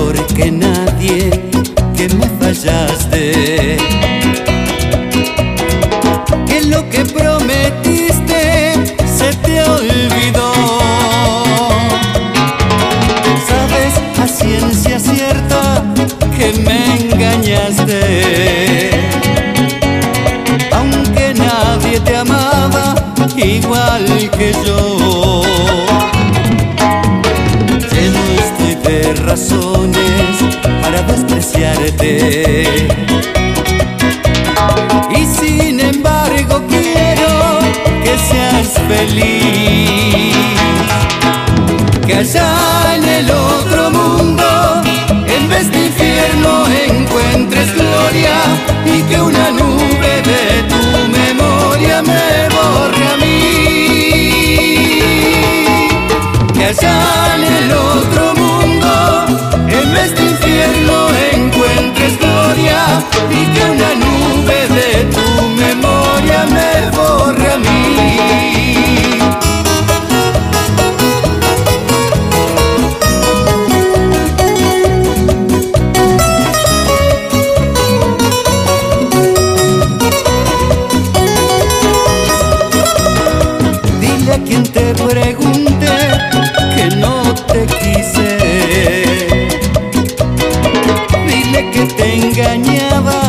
Mejor que nadie que me fallaste. Que lo que prometiste se te olvidó. Sabes a ciencia cierta que me engañaste. Aunque nadie te amaba igual que yo. Y sin embargo quiero que seas feliz, que allá en el otro mundo, en vez de infierno, encuentres gloria y que una nube de tu memoria me borre a mí. Que allá te engañaba.